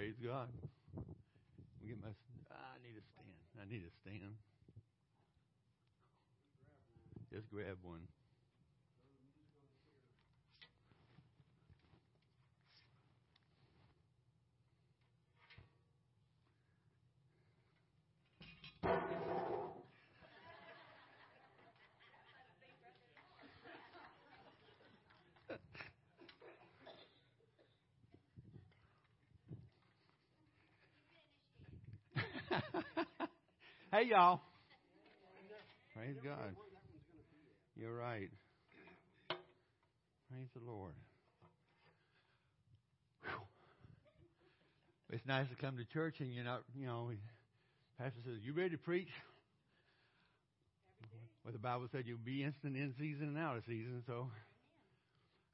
Praise God. Get my, I need a stand. I need a stand. Just grab one. Hey, y'all. Praise God. You're right. Praise the Lord. Whew. It's nice to come to church and you're not, you know, pastor says, "You ready to preach?" Well, the Bible said you'll be instant in season and out of season, so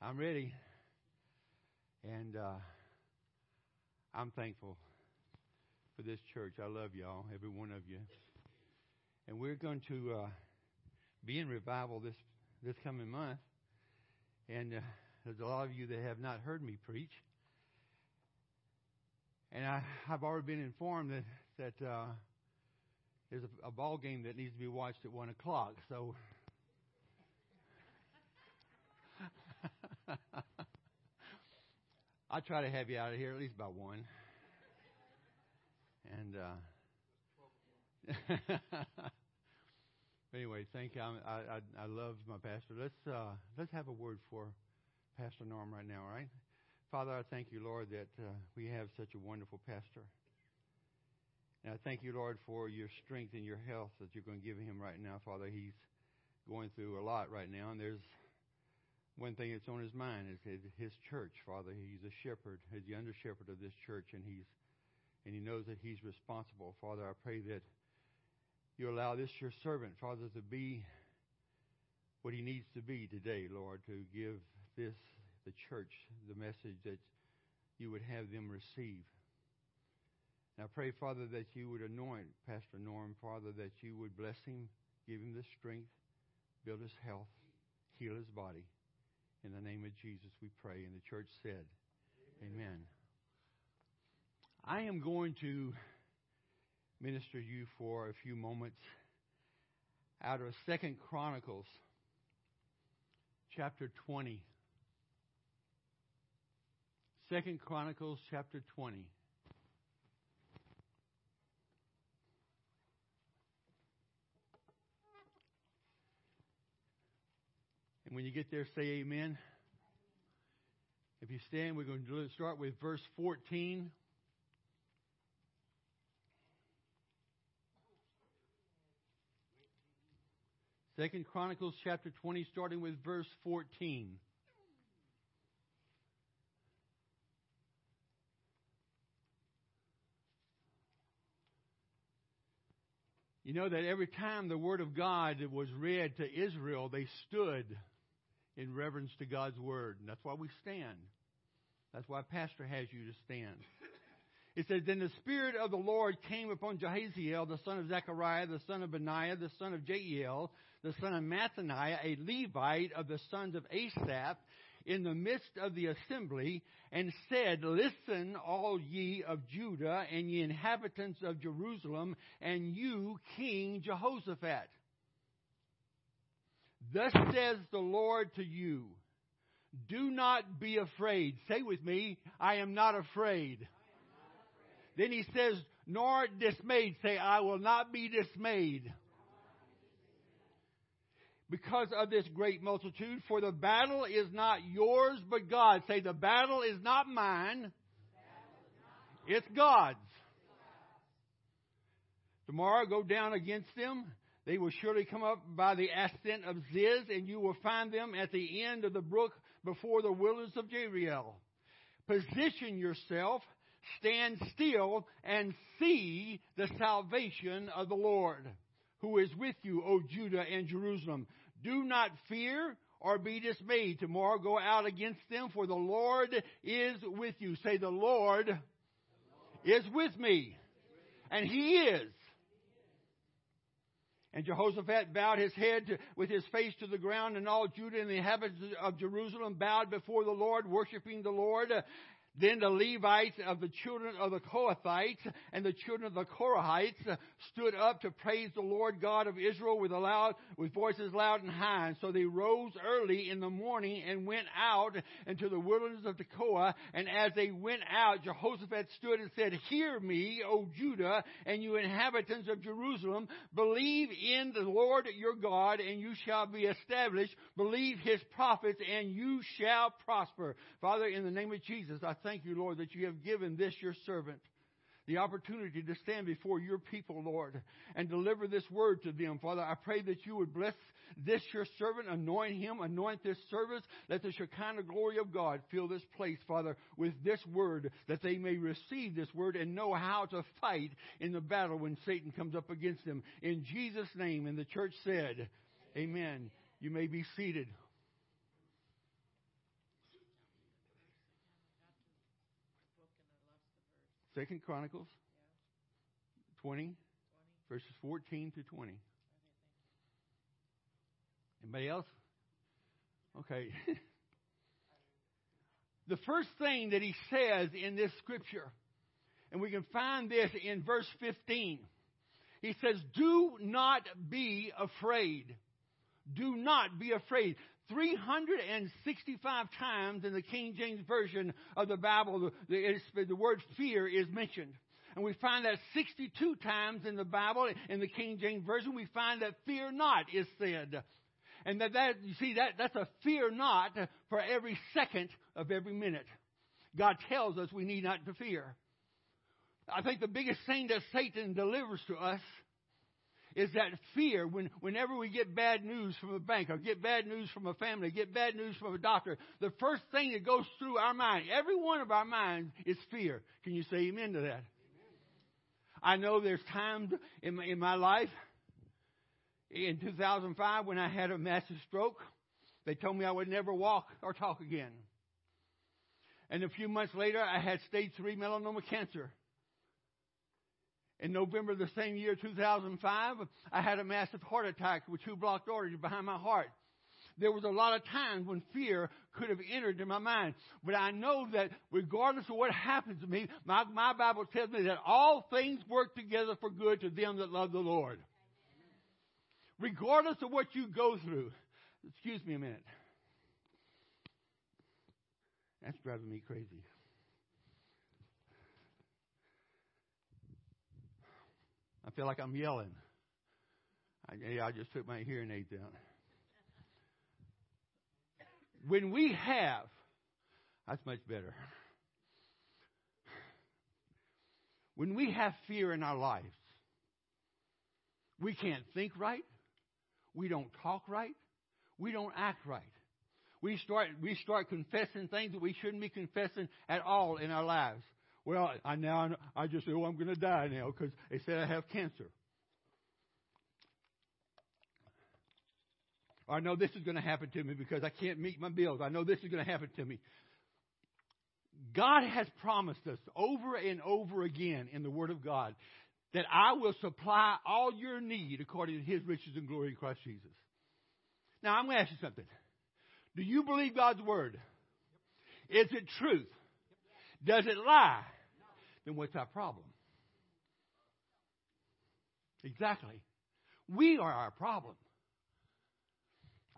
I'm ready. And uh, I'm thankful for this church. I love y'all, every one of you. And we're going to uh, be in revival this this coming month. And uh, there's a lot of you that have not heard me preach. And I, I've already been informed that that uh, there's a, a ball game that needs to be watched at one o'clock. So. I try to have you out of here at least by one. And uh, anyway, thank you. I, I I love my pastor. Let's uh, let's have a word for Pastor Norm right now, right? Father, I thank you, Lord, that uh, we have such a wonderful pastor. And I thank you, Lord, for your strength and your health that you're going to give him right now, Father. He's going through a lot right now, and there's one thing that's on his mind is his church, Father. He's a shepherd, he's the under shepherd of this church, and he's and he knows that he's responsible. Father, I pray that you allow this your servant, Father, to be what he needs to be today, Lord, to give this the church the message that you would have them receive. And I pray, Father, that you would anoint Pastor Norm, Father, that you would bless him, give him the strength, build his health, heal his body. In the name of Jesus, we pray. And the church said, Amen. Amen. I am going to minister you for a few moments out of Second Chronicles, chapter 20. Second Chronicles, chapter 20. And when you get there, say amen. If you stand, we're going to start with verse 14. Second Chronicles chapter 20, starting with verse 14. You know that every time the Word of God was read to Israel, they stood in reverence to God's Word. And that's why we stand. That's why Pastor has you to stand. It says, Then the Spirit of the Lord came upon Jahaziel, the son of Zechariah, the son of Benaiah, the son of Jeiel, the son of Mattaniah, a Levite of the sons of Asaph, in the midst of the assembly, and said, Listen, all ye of Judah, and ye inhabitants of Jerusalem, and you, King Jehoshaphat. Thus says the Lord to you, Do not be afraid. Say with me, I am not afraid. Then he says, nor dismayed. Say, I will not be dismayed. Because of this great multitude, for the battle is not yours but God. Say, the battle is not mine, it's God's. Tomorrow go down against them. They will surely come up by the ascent of Ziz, and you will find them at the end of the brook before the wilderness of Jeruel. Position yourself stand still and see the salvation of the Lord, who is with you, O Judah and Jerusalem. Do not fear or be dismayed. Tomorrow go out against them, for the Lord is with you. Say, The Lord, the Lord. is with me. And He is. And Jehoshaphat bowed his head to, with his face to the ground, and all Judah and the inhabitants of Jerusalem bowed before the Lord, worshiping the Lord. Then the Levites of the children of the Kohathites and the children of the Korahites stood up to praise the Lord God of Israel with a loud, with voices loud and high. And so they rose early in the morning and went out into the wilderness of Tekoa. And as they went out, Jehoshaphat stood and said, Hear me, O Judah, and you inhabitants of Jerusalem, believe in the Lord your God, and you shall be established. Believe his prophets, and you shall prosper. Father, in the name of Jesus, I thank you, Lord, that you have given this your servant the opportunity to stand before your people, Lord, and deliver this word to them. Father, I pray that you would bless this your servant, anoint him, anoint this service. Let the Shekinah glory of God fill this place, Father, with this word, that they may receive this word and know how to fight in the battle when Satan comes up against them. In Jesus' name, and the church said, Amen. You may be seated. Second Chronicles 20, verses 14 to 20. Anybody else? Okay. the first thing that he says in this scripture, and we can find this in verse 15. He says, Do not be afraid. Do not be afraid. 365 times in the King James Version of the Bible, the, the, word fear is mentioned. And we find that 62 times in the Bible, in the King James Version, we find that fear not is said. And that, that you see, that, that's a fear not for every second of every minute. God tells us we need not to fear. I think the biggest thing that Satan delivers to us is that fear when, whenever we get bad news from a bank or get bad news from a family, get bad news from a doctor, the first thing that goes through our mind, every one of our minds, is fear. Can you say amen to that? Amen. I know there's times in my, in my life, in 2005 when I had a massive stroke, they told me I would never walk or talk again. And a few months later, I had stage three melanoma cancer. In November of the same year, 2005, I had a massive heart attack with two blocked arteries behind my heart. There was a lot of times when fear could have entered in my mind. But I know that regardless of what happens to me, my, my Bible tells me that all things work together for good to them that love the Lord. Regardless of what you go through. Excuse me a minute. That's driving me crazy. I feel like I'm yelling. I, yeah, I just took my hearing aid down. When we have, that's much better. When we have fear in our lives, we can't think right. We don't talk right. We don't act right. We start, we start confessing things that we shouldn't be confessing at all in our lives. Well, I now I just say, oh, I'm going to die now because they said I have cancer. Or I know this is going to happen to me because I can't meet my bills. I know this is going to happen to me. God has promised us over and over again in the Word of God that I will supply all your need according to His riches and glory in Christ Jesus. Now, I'm going to ask you something. Do you believe God's Word? Is it truth? Does it lie? Then what's our problem? Exactly. We are our problem.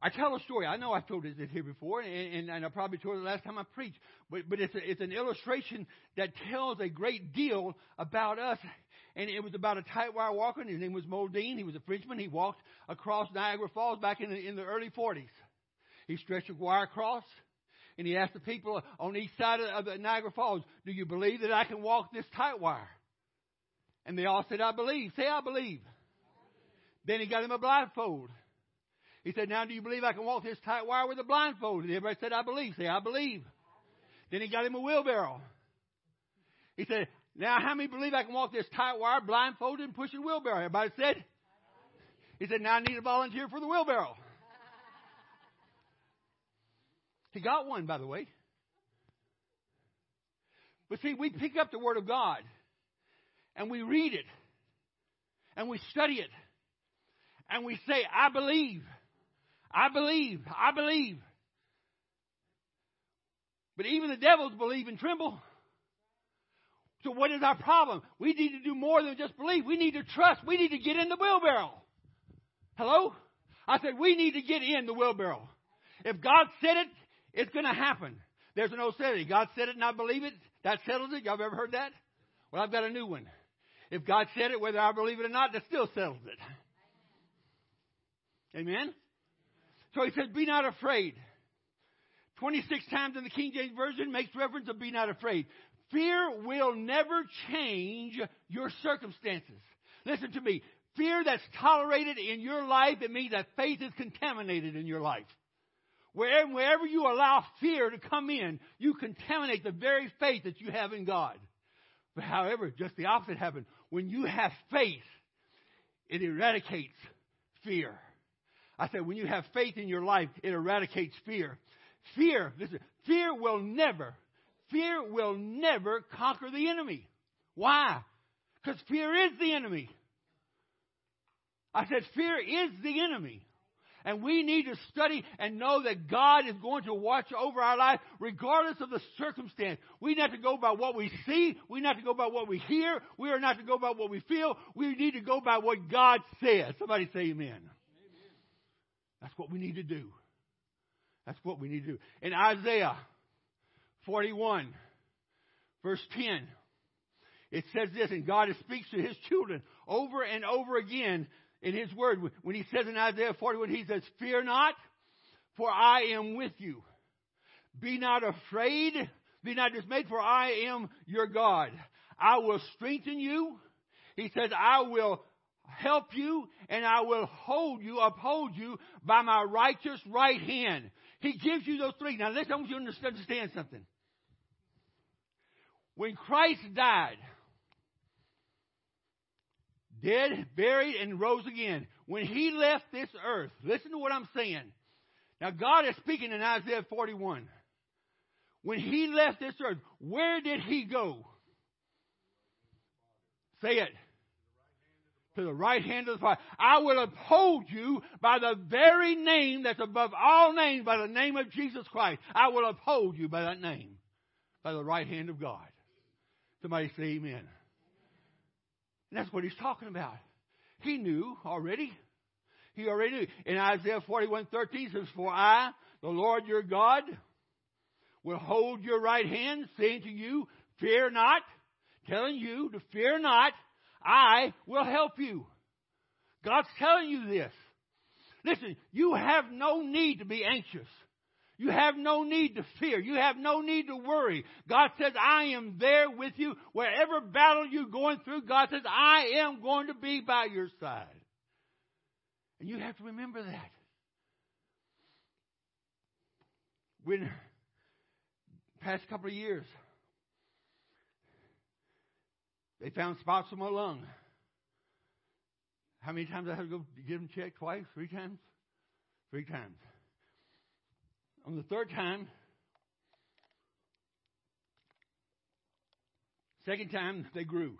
I tell a story. I know I've told it here before, and, and, and I probably told it last time I preached, but, but it's, a, it's an illustration that tells a great deal about us. And it was about a tight wire walker. His name was Modine. He was a Frenchman. He walked across Niagara Falls back in the, in the early 40s. He stretched a wire across and he asked the people on each side of the Niagara Falls, Do you believe that I can walk this tight wire? And they all said, I believe. Say, I believe. Then he got him a blindfold. He said, Now do you believe I can walk this tight wire with a blindfold? And everybody said, I believe. Say, I believe. Then he got him a wheelbarrow. He said, Now how many believe I can walk this tight wire blindfolded and pushing wheelbarrow? Everybody said. He said, Now I need a volunteer for the wheelbarrow. He got one, by the way. But see, we pick up the Word of God and we read it and we study it and we say, I believe, I believe, I believe. But even the devils believe and tremble. So what is our problem? We need to do more than just believe. We need to trust. We need to get in the wheelbarrow. Hello? I said we need to get in the wheelbarrow. If God said it, it's going to happen. There's an old saying, God said it and I believe it, that settles it. Y'all ever heard that? Well, I've got a new one. If God said it, whether I believe it or not, that still settles it. Amen? So he says, be not afraid. 26 times in the King James Version makes reference to be not afraid. Fear will never change your circumstances. Listen to me. Fear that's tolerated in your life, it means that faith is contaminated in your life. Wherever, wherever you allow fear to come in, you contaminate the very faith that you have in God. But however, just the opposite happens. When you have faith, it eradicates fear. I said, when you have faith in your life, it eradicates fear. Fear, listen, fear will never, fear will never conquer the enemy. Why? Because fear is the enemy. I said, fear is the enemy. And we need to study and know that God is going to watch over our life regardless of the circumstance. We not to go by what we see. We not to go by what we hear. We are not to go by what we feel. We need to go by what God says. Somebody say amen. amen. That's what we need to do. That's what we need to do. In Isaiah 41, verse 10, it says this, and God speaks to his children over and over again in His Word. When He says in Isaiah 41, He says, Fear not, for I am with you. Be not afraid, be not dismayed, for I am your God. I will strengthen you. He says, I will help you and I will hold you, uphold you by my righteous right hand. He gives you those three. Now listen, I want you to understand something. When Christ died, dead, buried, and rose again. When he left this earth, listen to what I'm saying. Now, God is speaking in Isaiah 41. When he left this earth, where did he go? Say it. To the right hand of the Father. I will uphold you by the very name that's above all names, by the name of Jesus Christ. I will uphold you by that name, by the right hand of God. Somebody say amen. And that's what he's talking about. He knew already. He already knew. In Isaiah 41 13 says, For I, the Lord your God, will hold your right hand, saying to you, Fear not, telling you to fear not, I will help you. God's telling you this. Listen, you have no need to be anxious. You have no need to fear. You have no need to worry. God says, I am there with you. Wherever battle you're going through, God says, I am going to be by your side. And you have to remember that. When, past couple of years, they found spots in my lung. How many times I had to go get them checked? Twice? Three times? Three times. On the third time, second time, they grew.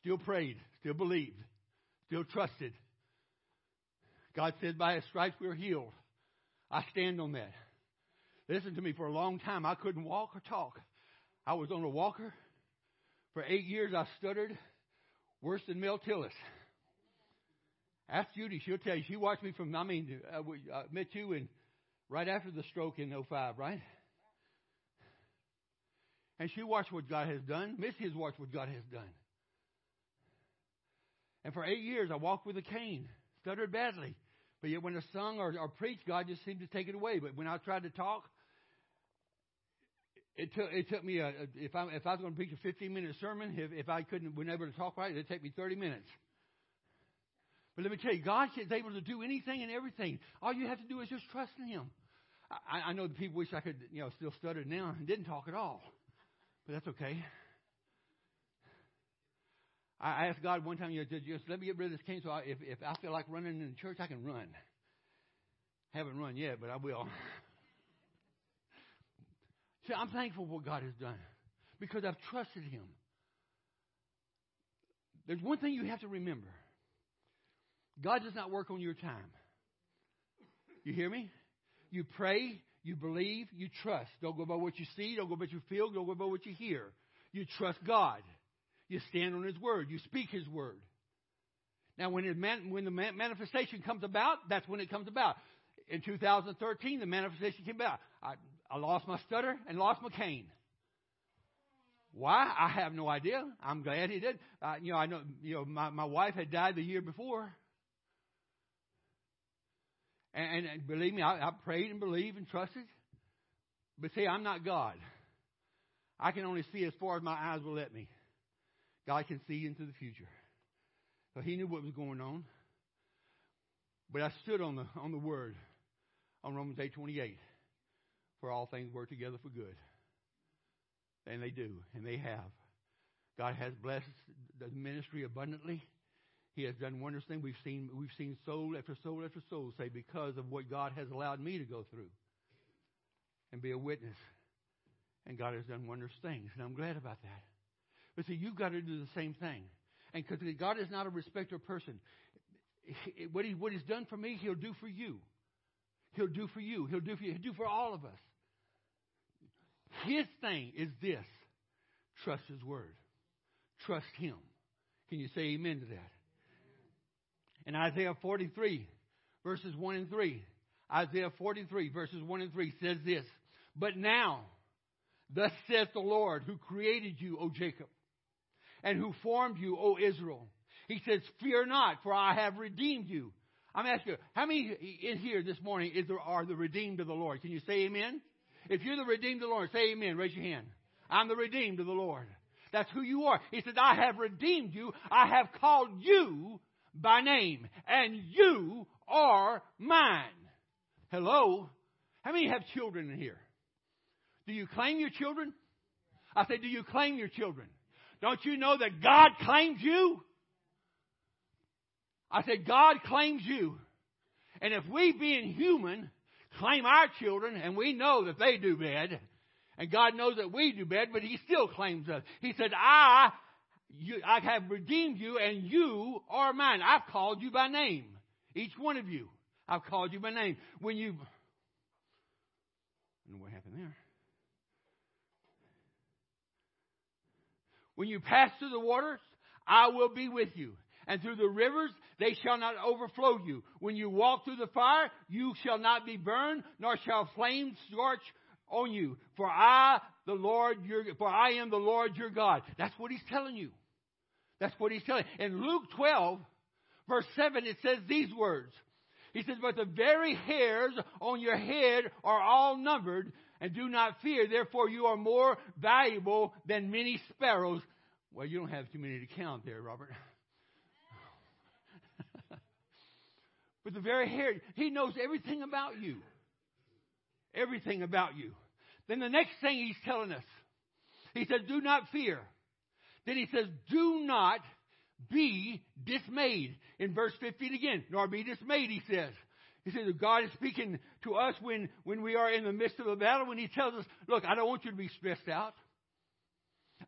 Still prayed, still believed, still trusted. God said, By his stripes we are healed. I stand on that. Listen to me, for a long time I couldn't walk or talk. I was on a walker. For eight years I stuttered worse than Mel Tillis. Ask Judy; she'll tell you. She watched me from. I mean, uh, we uh, met you in right after the stroke in 05, right? And she watched what God has done. Missy has watched what God has done. And for eight years, I walked with a cane, stuttered badly. But yet, when I sung or, or preached, God just seemed to take it away. But when I tried to talk, it took it took me a, if I if I was going to preach a 15 minute sermon, if if I couldn't, able to talk right, it'd take me 30 minutes. But let me tell you, God is able to do anything and everything. All you have to do is just trust in Him. I, I know the people wish I could, you know, still stutter now and didn't talk at all. But that's okay. I asked God one time, you know, just let me get rid of this cane so I, if, if I feel like running in the church, I can run. Haven't run yet, but I will. See, I'm thankful for what God has done because I've trusted Him. There's one thing you have to remember God does not work on your time. You hear me? You pray, You believe, you trust. Don't go by what you see, don't go by what you feel, don't go by what you hear. You trust God. You stand on His Word. You speak His Word. Now, when, man, when the manifestation comes about, that's when it comes about. In 2013, the manifestation came about. I, I lost my stutter and lost my cane. Why? I have no idea. I'm glad he did. Uh, you know, I know. You know, my my wife had died the year before, and, and believe me, I, I prayed and believed and trusted. But see, I'm not God. I can only see as far as my eyes will let me. God can see into the future. So he knew what was going on. But I stood on the on the word on Romans eight twenty eight. For all things work together for good. And they do, and they have. God has blessed the ministry abundantly. He has done wondrous things. We've seen, we've seen soul after soul after soul say, because of what God has allowed me to go through and be a witness. And God has done wondrous things, and I'm glad about that. But see, you've got to do the same thing. And because God is not a respecter of person, what, he, what He's done for me, He'll do for you. He'll do for you. He'll do for you. He'll do for all of us. His thing is this trust His Word, trust Him. Can you say amen to that? In Isaiah 43, verses 1 and 3, Isaiah 43, verses 1 and 3 says this But now, thus saith the Lord, who created you, O Jacob, and who formed you, O Israel. He says, Fear not, for I have redeemed you. I'm asking you, how many in here this morning is there, are the redeemed of the Lord? Can you say amen? If you're the redeemed of the Lord, say amen. Raise your hand. I'm the redeemed of the Lord. That's who you are. He said, I have redeemed you. I have called you by name, and you are mine. Hello? How many have children in here? Do you claim your children? I say, do you claim your children? Don't you know that God claims you? I said, God claims you. And if we, being human, claim our children, and we know that they do bad, and God knows that we do bad, but He still claims us. He said, I, you, I have redeemed you, and you are mine. I've called you by name. Each one of you. I've called you by name. When you. Know what happened there. When you pass through the waters, I will be with you. And through the rivers, they shall not overflow you. When you walk through the fire, you shall not be burned, nor shall flames scorch on you. For I, the Lord, your, for I am the Lord your God. That's what he's telling you. That's what he's telling. In Luke 12, verse 7, it says these words. He says, But the very hairs on your head are all numbered, and do not fear. Therefore, you are more valuable than many sparrows. Well, you don't have too many to count there, Robert. but the very hair, he knows everything about you. Everything about you. Then the next thing he's telling us, he says, Do not fear. Then he says, Do not be dismayed. In verse 15 again, nor be dismayed, he says. He says God is speaking to us when, when we are in the midst of a battle, when he tells us, Look, I don't want you to be stressed out.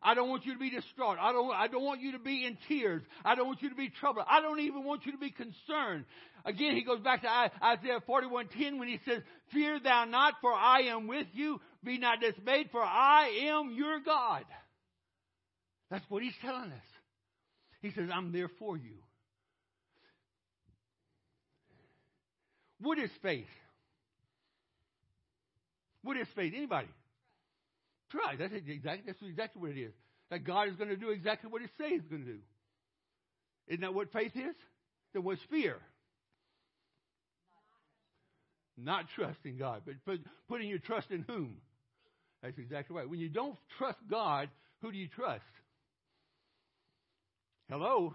I don't want you to be distraught. I don't, I don't want you to be in tears. I don't want you to be troubled. I don't even want you to be concerned. Again, he goes back to Isaiah 41:10 when he says, Fear thou not, for I am with you. Be not dismayed, for I am your God. That's what he's telling us. He says, I'm there for you. What is faith? What is faith? Anybody? Try. That's exactly, that's exactly what it is. That God is going to do exactly what He says He's going to do. Isn't that what faith is? Then what's fear? Not trusting God, but put, putting your trust in whom? That's exactly right. When you don't trust God, who do you trust? Hello?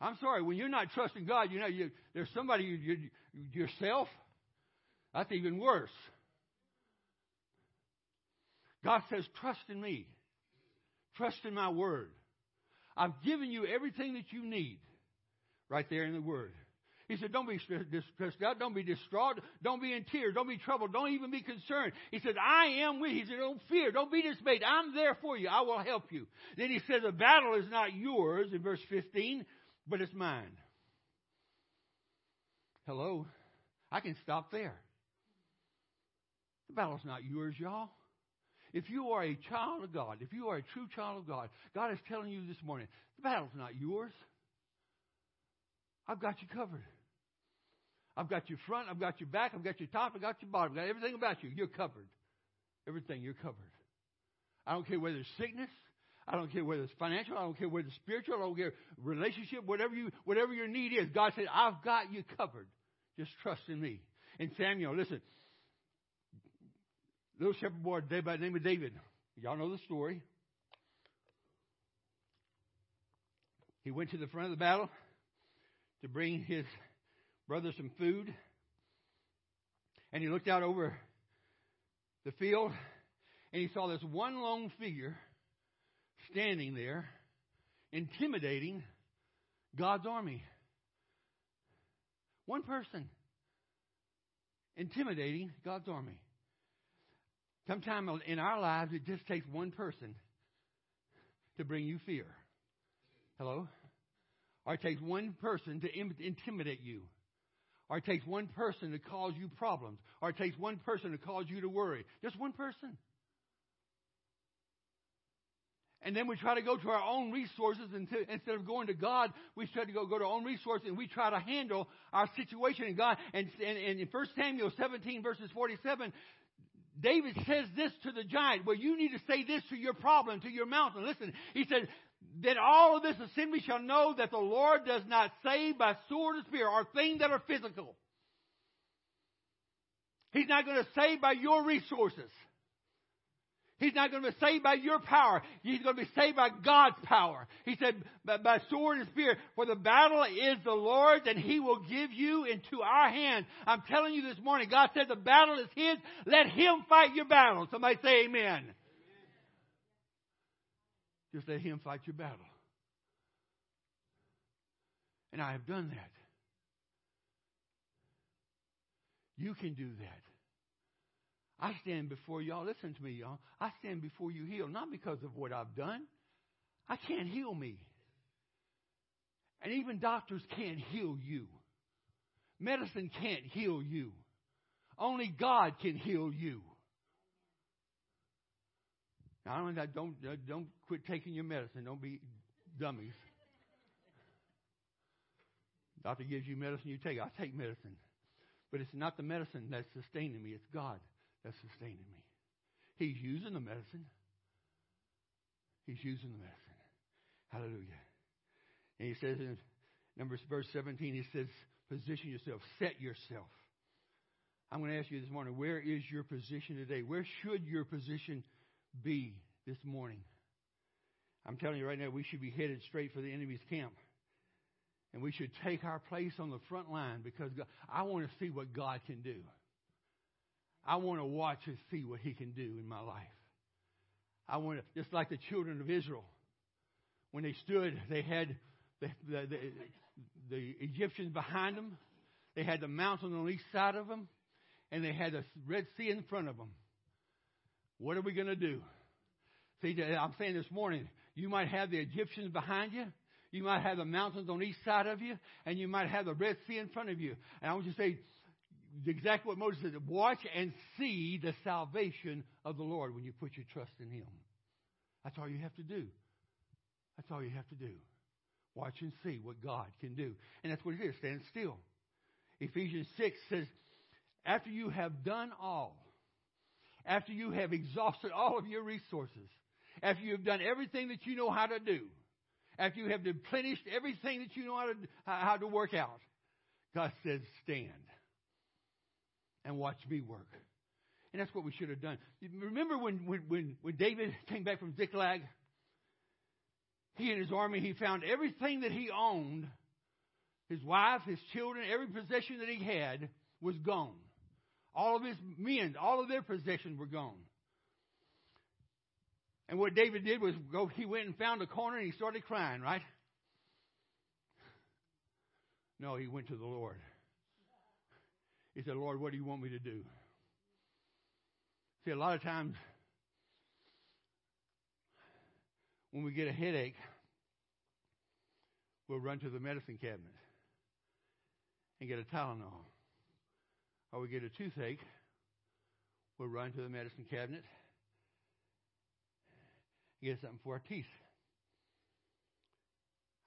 I'm sorry, when you're not trusting God, you know, you, there's somebody, you, you, yourself, that's even worse. God says, trust in me. Trust in my word. I've given you everything that you need right there in the word. He said, Don't be stressed out. Don't be distraught. Don't be in tears. Don't be troubled. Don't even be concerned. He said, I am with you. He said, Don't fear. Don't be dismayed. I'm there for you. I will help you. Then he said, The battle is not yours in verse 15, but it's mine. Hello? I can stop there. The battle's not yours, y'all. If you are a child of God, if you are a true child of God, God is telling you this morning, the battle's not yours. I've got you covered. I've got your front, I've got your back, I've got your top, I've got your bottom, I've got everything about you. You're covered. Everything, you're covered. I don't care whether it's sickness, I don't care whether it's financial, I don't care whether it's spiritual, I don't care relationship, whatever you whatever your need is. God said, I've got you covered. Just trust in me. And Samuel, listen, little shepherd boy by the name of David. Y'all know the story. He went to the front of the battle to bring his brother some food. And he looked out over the field and he saw this one lone figure standing there, intimidating God's army. One person intimidating God's army. Sometimes in our lives, it just takes one person to bring you fear. Hello? Or it takes one person to intimidate you. Or it takes one person to cause you problems. Or it takes one person to cause you to worry. Just one person. And then we try to go to our own resources instead of going to God. We try to go, go to our own resources and we try to handle our situation in God. And, and, and in 1 Samuel 17 verses 47, David says this to the giant. Well, you need to say this to your problem, to your mountain. Listen, he said, then all of this assembly shall know that the Lord does not save by sword and spear or things that are physical. He's not going to save by your resources. He's not going to be saved by your power. He's going to be saved by God's power. He said, by, by sword and spear, for the battle is the Lord's and He will give you into our hands. I'm telling you this morning, God said the battle is His. Let Him fight your battle. Somebody say amen. Just let Him fight your battle. And I have done that. You can do that. I stand before y'all. Listen to me, y'all. I stand before you healed, not because of what I've done. I can't heal me. And even doctors can't heal you. Medicine can't heal you. Only God can heal you. Now, don't, don't, don't quit taking your medicine. Don't be dummies. Doctor gives you medicine, you take it. I take medicine. But it's not the medicine that's sustaining me, it's God that's sustaining me. He's using the medicine. He's using the medicine. Hallelujah. And he says in Numbers verse 17, he says, position yourself, set yourself. I'm going to ask you this morning, where is your position today? Where should your position be this morning? I'm telling you right now, we should be headed straight for the enemy's camp. And we should take our place on the front line because God, I want to see what God can do. I want to watch and see what he can do in my life. I want to, just like the children of Israel, when they stood, they had the, the, the, the Egyptians behind them, they had the mountain on each side of them, and they had the Red Sea in front of them. What are we going to do? See, I'm saying this morning, you might have the Egyptians behind you, you might have the mountains on each side of you, and you might have the Red Sea in front of you. And I want you to say, exactly what Moses said. Watch and see the salvation of the Lord when you put your trust in Him. That's all you have to do. That's all you have to do. Watch and see what God can do. And that's what it is. Stand still. Ephesians 6 says, after you have done all, after you have exhausted all of your resources, after you have done everything that you know how to do, after you have replenished everything that you know how to, how to work out, God says, stand and watch me work. And that's what we should have done. Remember when, when, when David came back from Ziklag? He and his army, he found everything that he owned, his wife, his children, every possession that he had was gone. All of his men, all of their possessions were gone. And what David did was go, he went and found a corner and he started crying, right? No, he went to the Lord. He said, Lord, what do you want me to do? See, a lot of times when we get a headache, we'll run to the medicine cabinet and get a Tylenol. Or we get a toothache, we'll run to the medicine cabinet, get something for our teeth.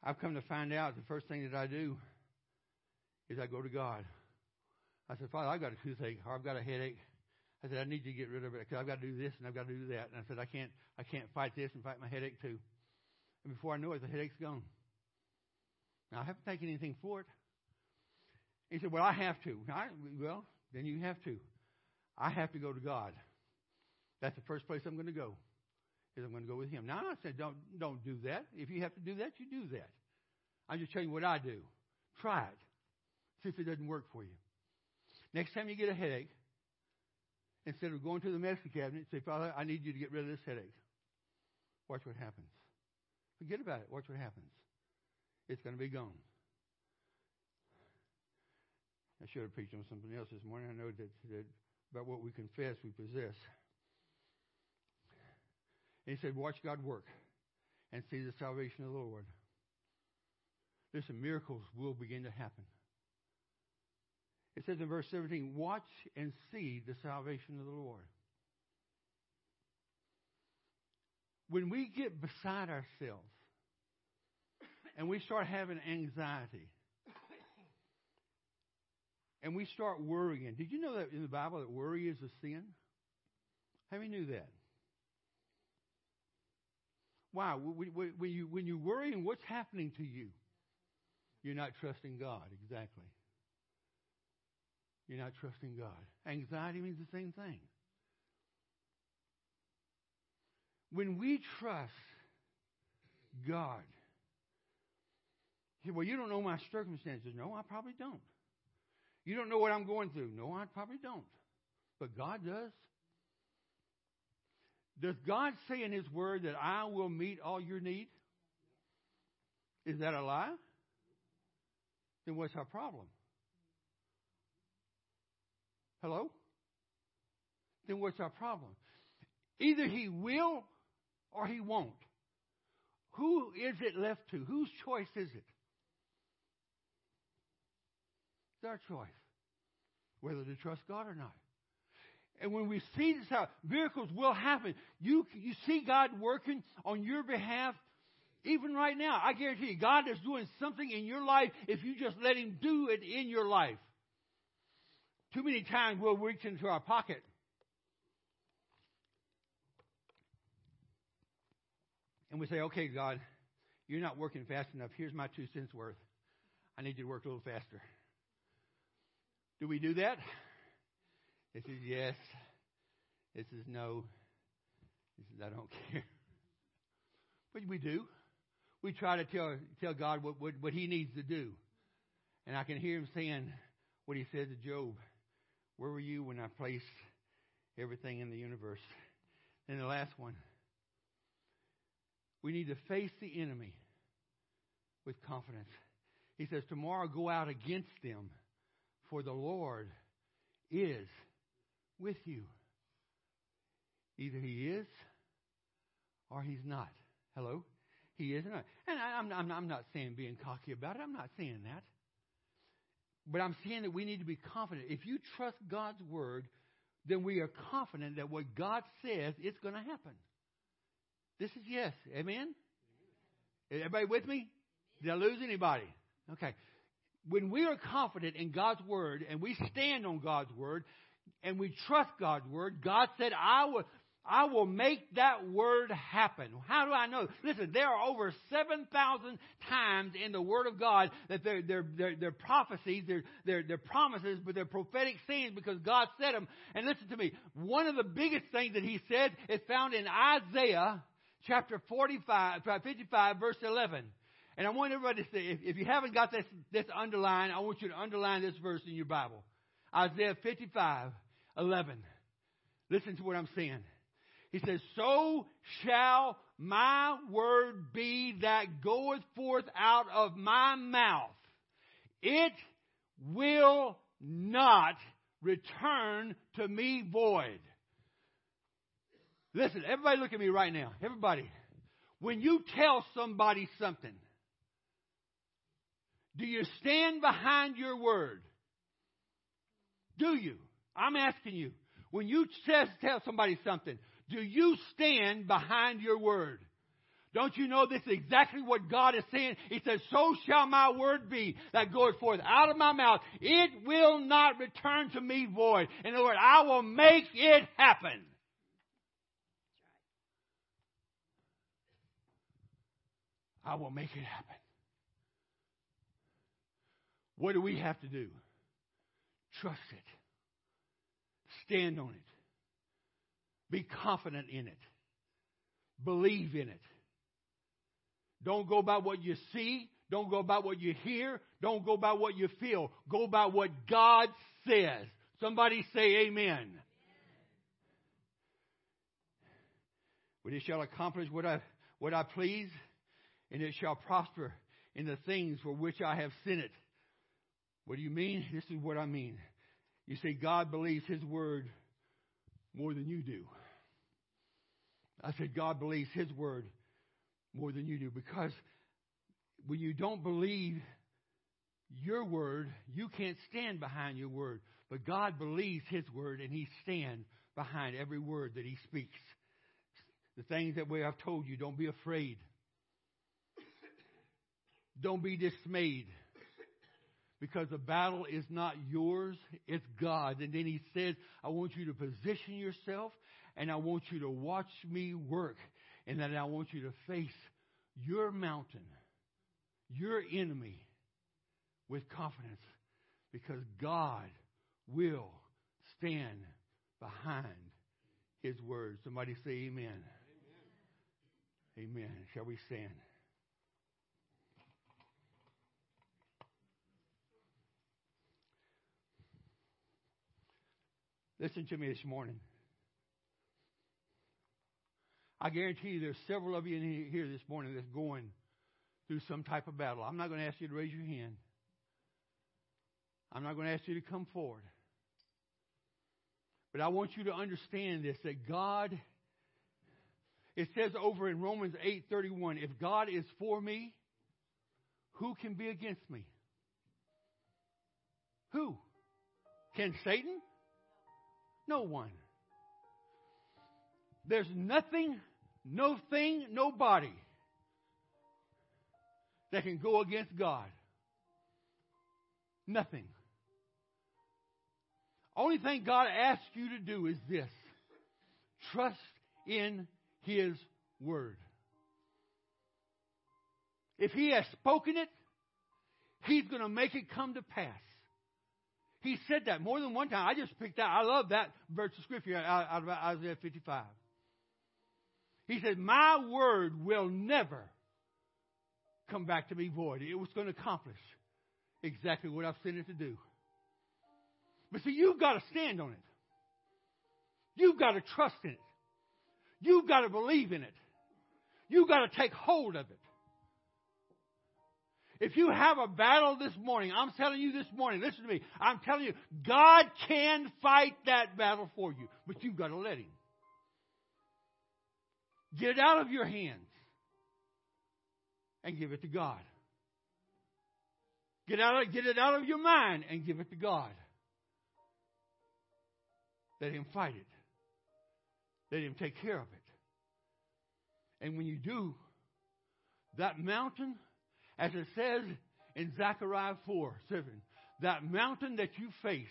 I've come to find out the first thing that I do is I go to God. I said, Father, I've got a toothache or I've got a headache. I said, I need you to get rid of it because I've got to do this and I've got to do that. And I said, I can't, I can't fight this and fight my headache too. And before I know it, the headache's gone. Now I haven't taken anything for it. He said, Well, I have to. I, well, then you have to. I have to go to God. That's the first place I'm going to go. Is I'm going to go with Him. Now I said, don't don't do that. If you have to do that, you do that. I'm just telling you what I do. Try it. See if it doesn't work for you. Next time you get a headache, instead of going to the medicine cabinet, say, Father, I need you to get rid of this headache. Watch what happens. Forget about it. Watch what happens. It's going to be gone. I should have preached on something else this morning. I know that, that about what we confess we possess. And he said, Watch God work and see the salvation of the Lord. Listen, miracles will begin to happen. It says in verse 17, Watch and see the salvation of the Lord. When we get beside ourselves and we start having anxiety, and we start worrying. Did you know that in the Bible that worry is a sin? How many knew that? Why? When you, when you worry and what's happening to you? You're not trusting God, exactly. You're not trusting God. Anxiety means the same thing. When we trust God, well, you don't know my circumstances. No, I probably don't. You don't know what I'm going through. No, I probably don't. But God does. Does God say in His Word that I will meet all your need? Is that a lie? Then what's our problem? Hello? Then what's our problem? Either He will or He won't. Who is it left to? Whose choice is it? It's our choice whether to trust God or not. And when we see this, how miracles will happen. You, you see God working on your behalf even right now. I guarantee you, God is doing something in your life if you just let Him do it in your life. Too many times we'll reach into our pocket. And we say, okay, God, you're not working fast enough. Here's my two cents worth. I need you to work a little faster. Do we do that? This is yes. This is no. This is I don't care. But we do. We try to tell tell God what, what, what He needs to do. And I can hear Him saying what He said to Job. Where were you when I placed everything in the universe? And the last one. We need to face the enemy with confidence. He says, Tomorrow go out against them for the Lord is with you. Either He is or He's not. Hello? He is not. And I, am I'm, I'm not saying being cocky about it. I'm not saying that. But I'm saying that we need to be confident. If you trust God's word, then we are confident that what God says is going to happen. This is yes. Amen? Everybody with me? Did I lose anybody? Okay when we are confident in God's word and we stand on God's word and we trust God's word, God said, I will, I will make that word happen. How do I know? Listen, there are over 7,000 times in the Word of God that they're, they're, they're, they're prophecies, they're, they're, they're promises, but they're prophetic sayings because God said them. And listen to me, one of the biggest things that He said is found in Isaiah chapter 45, 55, verse 11. And I want everybody to say, if, if you haven't got this, this underlined, I want you to underline this verse in your Bible. Isaiah 55, 11. Listen to what I'm saying. He says, So shall my word be that goeth forth out of my mouth. It will not return to me void. Listen, everybody look at me right now. Everybody. When you tell somebody something, do you stand behind your word? Do you? I'm asking you. When you tell somebody something, do you stand behind your word? Don't you know this is exactly what God is saying? He says, So shall my word be that goeth forth out of my mouth. It will not return to me void. In other words, I will make it happen. I will make it happen. What do we have to do? Trust it. Stand on it. Be confident in it. Believe in it. Don't go by what you see. Don't go by what you hear. Don't go by what you feel. Go by what God says. Somebody say amen. But it shall accomplish what I, what I please, and it shall prosper in the things for which I have sent it. What do you mean? This is what I mean. You say God believes His word more than you do. I said God believes His word more than you do because when you don't believe your word, you can't stand behind your word. But God believes His word and He stands behind every word that He speaks. The things that we have told you, don't be afraid. Don't be dismayed. Because the battle is not yours, it's God. And then He says, I want you to position yourself and I want you to watch me work and then I want you to face your mountain, your enemy, with confidence because God will stand behind his word. Somebody say amen. Amen. amen. Shall we stand? Listen to me this morning. I guarantee you there's several of you in here this morning that's going through some type of battle. I'm not going to ask you to raise your hand. I'm not going to ask you to come forward. But I want you to understand this that God it says over in Romans 8:31, if God is for me, who can be against me? Who? Can Satan? No one. There's nothing no thing, nobody that can go against God. Nothing. Only thing God asks you to do is this trust in His Word. If He has spoken it, He's going to make it come to pass. He said that more than one time. I just picked out, I love that verse of Scripture out of Isaiah 55. He said, My word will never come back to me void. It was going to accomplish exactly what I've sent it to do. But see, you've got to stand on it. You've got to trust in it. You've got to believe in it. You've got to take hold of it. If you have a battle this morning, I'm telling you this morning, listen to me. I'm telling you, God can fight that battle for you, but you've got to let Him. Get it out of your hands and give it to God. Get, out of, get it out of your mind and give it to God. Let Him fight it. Let Him take care of it. And when you do, that mountain, as it says in Zechariah 4 7, that mountain that you face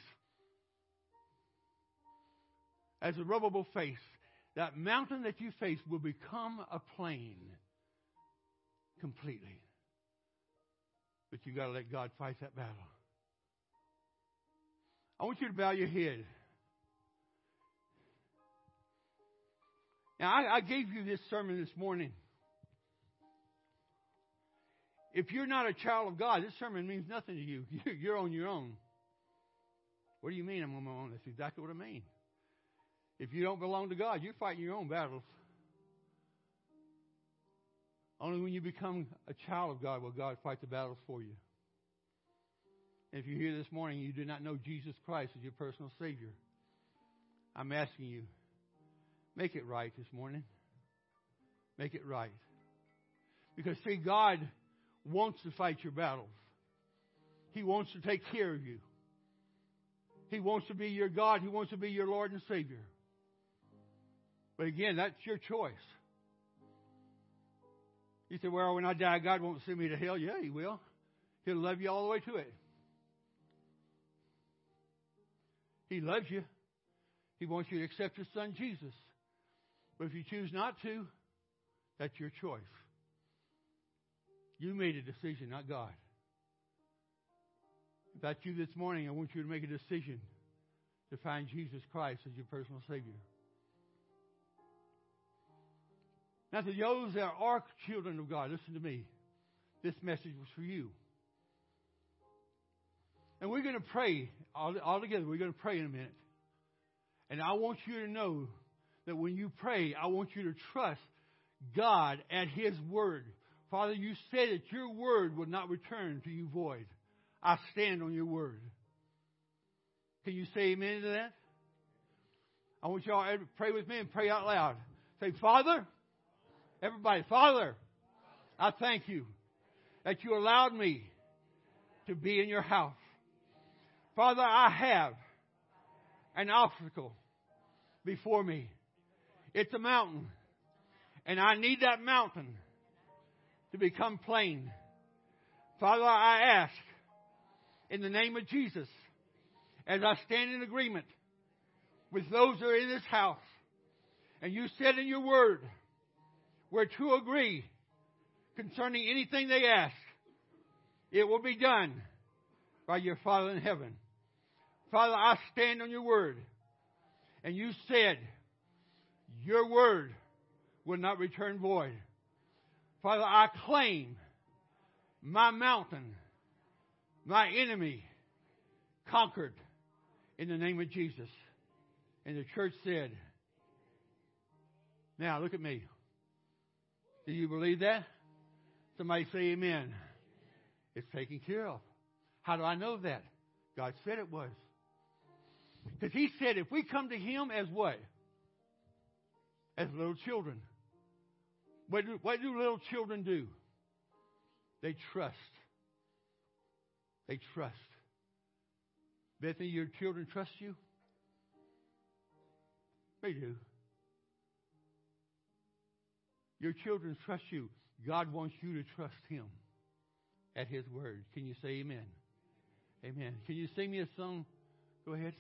Zerubbabel face that mountain that you face will become a plain completely. But you've got to let God fight that battle. I want you to bow your head. Now, I, I gave you this sermon this morning. If you're not a child of God, this sermon means nothing to you. You're on your own. What do you mean I'm on my own? That's exactly what I mean. If you don't belong to God, you're fighting your own battles. Only when you become a child of God will God fight the battles for you. And if you're here this morning and you do not know Jesus Christ as your personal Savior, I'm asking you, make it right this morning. Make it right. Because, see, God wants to fight your battles, He wants to take care of you. He wants to be your God. He wants to be your Lord and Savior. But again, that's your choice. You say, well, when I die, God won't send me to hell. Yeah, He will. He'll love you all the way to it. He loves you. He wants you to accept His Son, Jesus. But if you choose not to, that's your choice. You made a decision, not God. If that's you this morning, I want you to make a decision to find Jesus Christ as your personal Savior. Now, to those that are children of God, listen to me. This message was for you. And we're going to pray all, all together. We're going to pray in a minute. And I want you to know that when you pray, I want you to trust God at His word. Father, you said that your word would not return to you void. I stand on your word. Can you say amen to that? I want y'all to pray with me and pray out loud. Say, Father, everybody, Father, I thank you that you allowed me to be in your house. Father, I have an obstacle before me. It's a mountain. And I need that mountain to become plain. Father, I ask in the name of Jesus, as I stand in agreement with those that are in this house, and you said in your word, where two agree concerning anything they ask, it will be done by your Father in heaven. Father, I stand on your word, and you said your word will not return void. Father, I claim my mountain my enemy conquered in the name of Jesus. And the church said, Now look at me. Do you believe that? Somebody say amen. It's taken care of. How do I know that? God said it was. Because He said if we come to Him as what? As little children. What do, what do little children do? They trust. They trust. Bethany, your children trust you? They do. Your children trust you. God wants you to trust Him at His word. Can you say amen? Amen. Can you sing me a song? Go ahead.